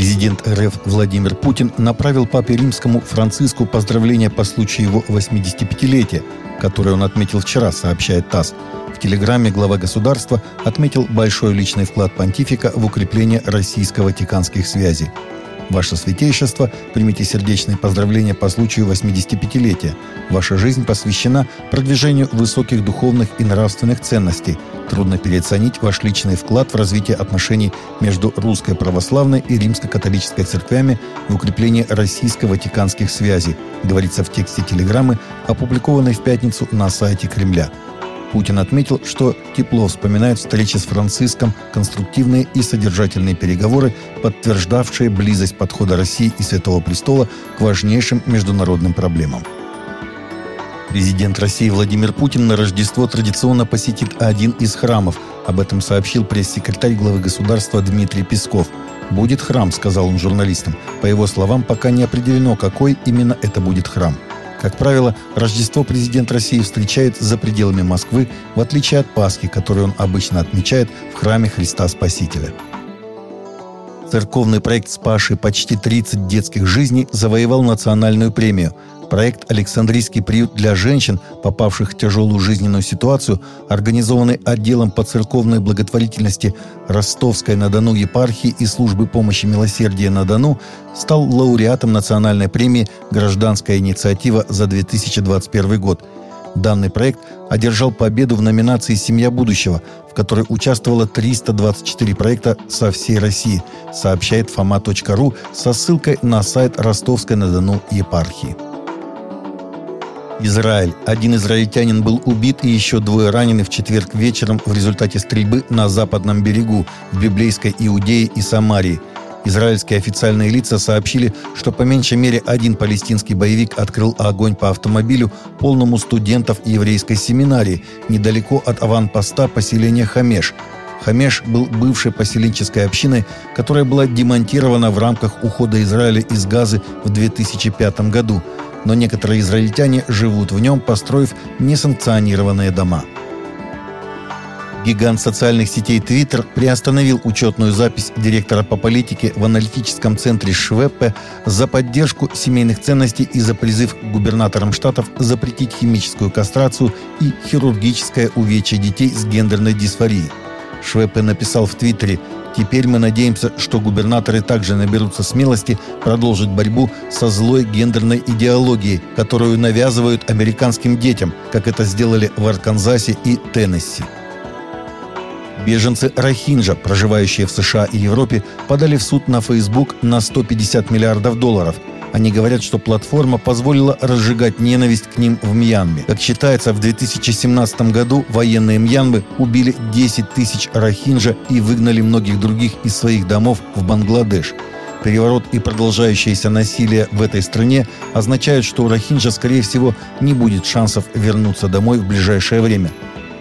Президент РФ Владимир Путин направил папе римскому Франциску поздравления по случаю его 85-летия, которое он отметил вчера, сообщает ТАСС. В телеграмме глава государства отметил большой личный вклад понтифика в укрепление российско-ватиканских связей. Ваше Святейшество, примите сердечные поздравления по случаю 85-летия. Ваша жизнь посвящена продвижению высоких духовных и нравственных ценностей. Трудно переоценить ваш личный вклад в развитие отношений между русской православной и римско-католической церквями и укрепление российско-ватиканских связей, говорится в тексте телеграммы, опубликованной в пятницу на сайте Кремля. Путин отметил, что тепло вспоминает встречи с Франциском, конструктивные и содержательные переговоры, подтверждавшие близость подхода России и Святого Престола к важнейшим международным проблемам. Президент России Владимир Путин на Рождество традиционно посетит один из храмов. Об этом сообщил пресс-секретарь главы государства Дмитрий Песков. «Будет храм», — сказал он журналистам. По его словам, пока не определено, какой именно это будет храм. Как правило, Рождество президент России встречает за пределами Москвы, в отличие от Пасхи, которую он обычно отмечает в храме Христа Спасителя. Церковный проект, спасший почти 30 детских жизней, завоевал национальную премию – Проект «Александрийский приют для женщин, попавших в тяжелую жизненную ситуацию», организованный отделом по церковной благотворительности Ростовской на Дону епархии и службы помощи милосердия на Дону, стал лауреатом национальной премии «Гражданская инициатива» за 2021 год. Данный проект одержал победу в номинации «Семья будущего», в которой участвовало 324 проекта со всей России, сообщает фома.ру со ссылкой на сайт Ростовской-на-Дону епархии. Израиль. Один израильтянин был убит и еще двое ранены в четверг вечером в результате стрельбы на западном берегу в библейской Иудее и Самарии. Израильские официальные лица сообщили, что по меньшей мере один палестинский боевик открыл огонь по автомобилю, полному студентов еврейской семинарии, недалеко от аванпоста поселения Хамеш. Хамеш был бывшей поселенческой общиной, которая была демонтирована в рамках ухода Израиля из Газы в 2005 году – но некоторые израильтяне живут в нем, построив несанкционированные дома. Гигант социальных сетей Twitter приостановил учетную запись директора по политике в аналитическом центре Швеппе за поддержку семейных ценностей и за призыв к губернаторам штатов запретить химическую кастрацию и хирургическое увечье детей с гендерной дисфорией. Швеппе написал в Твиттере Теперь мы надеемся, что губернаторы также наберутся смелости продолжить борьбу со злой гендерной идеологией, которую навязывают американским детям, как это сделали в Арканзасе и Теннесси. Беженцы Рахинджа, проживающие в США и Европе, подали в суд на Facebook на 150 миллиардов долларов – они говорят, что платформа позволила разжигать ненависть к ним в Мьянме. Как считается, в 2017 году военные Мьянмы убили 10 тысяч рахинджа и выгнали многих других из своих домов в Бангладеш. Переворот и продолжающееся насилие в этой стране означают, что у Рахинджа, скорее всего, не будет шансов вернуться домой в ближайшее время.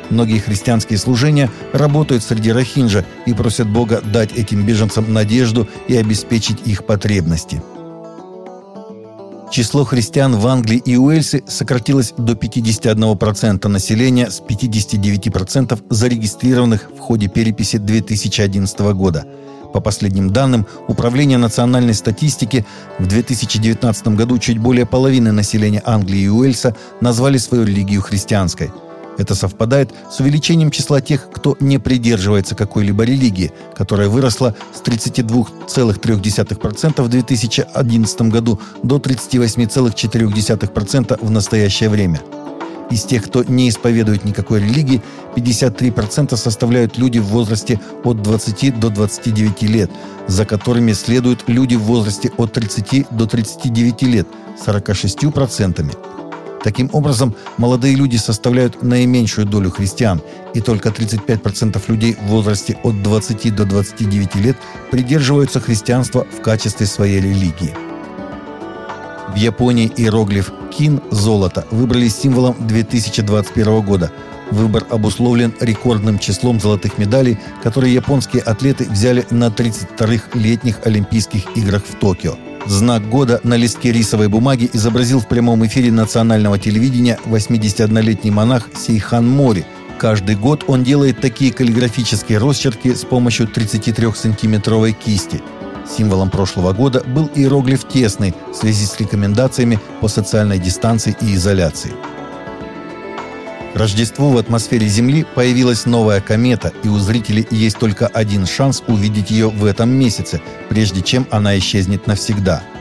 Многие христианские служения работают среди Рахинджа и просят Бога дать этим беженцам надежду и обеспечить их потребности. Число христиан в Англии и Уэльсе сократилось до 51% населения с 59% зарегистрированных в ходе переписи 2011 года. По последним данным Управления национальной статистики, в 2019 году чуть более половины населения Англии и Уэльса назвали свою религию христианской – это совпадает с увеличением числа тех, кто не придерживается какой-либо религии, которая выросла с 32,3% в 2011 году до 38,4% в настоящее время. Из тех, кто не исповедует никакой религии, 53% составляют люди в возрасте от 20 до 29 лет, за которыми следуют люди в возрасте от 30 до 39 лет, 46%. Таким образом, молодые люди составляют наименьшую долю христиан, и только 35% людей в возрасте от 20 до 29 лет придерживаются христианства в качестве своей религии. В Японии иероглиф «Кин» – «золото» выбрали символом 2021 года. Выбор обусловлен рекордным числом золотых медалей, которые японские атлеты взяли на 32-х летних Олимпийских играх в Токио – Знак года на листке рисовой бумаги изобразил в прямом эфире национального телевидения 81-летний монах Сейхан Мори. Каждый год он делает такие каллиграфические росчерки с помощью 33-сантиметровой кисти. Символом прошлого года был иероглиф «тесный» в связи с рекомендациями по социальной дистанции и изоляции. Рождеству в атмосфере Земли появилась новая комета, и у зрителей есть только один шанс увидеть ее в этом месяце, прежде чем она исчезнет навсегда –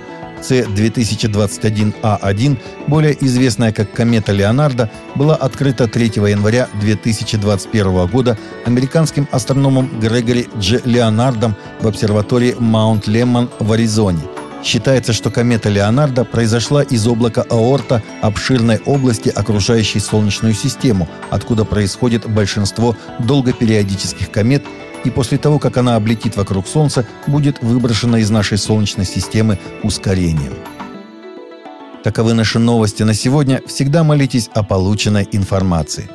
C-2021A1, более известная как комета Леонардо, была открыта 3 января 2021 года американским астрономом Грегори Дж. Леонардом в обсерватории Маунт Леммон в Аризоне – Считается, что комета Леонардо произошла из облака Аорта обширной области, окружающей Солнечную систему, откуда происходит большинство долгопериодических комет, и после того, как она облетит вокруг Солнца, будет выброшена из нашей Солнечной системы ускорением. Таковы наши новости на сегодня. Всегда молитесь о полученной информации.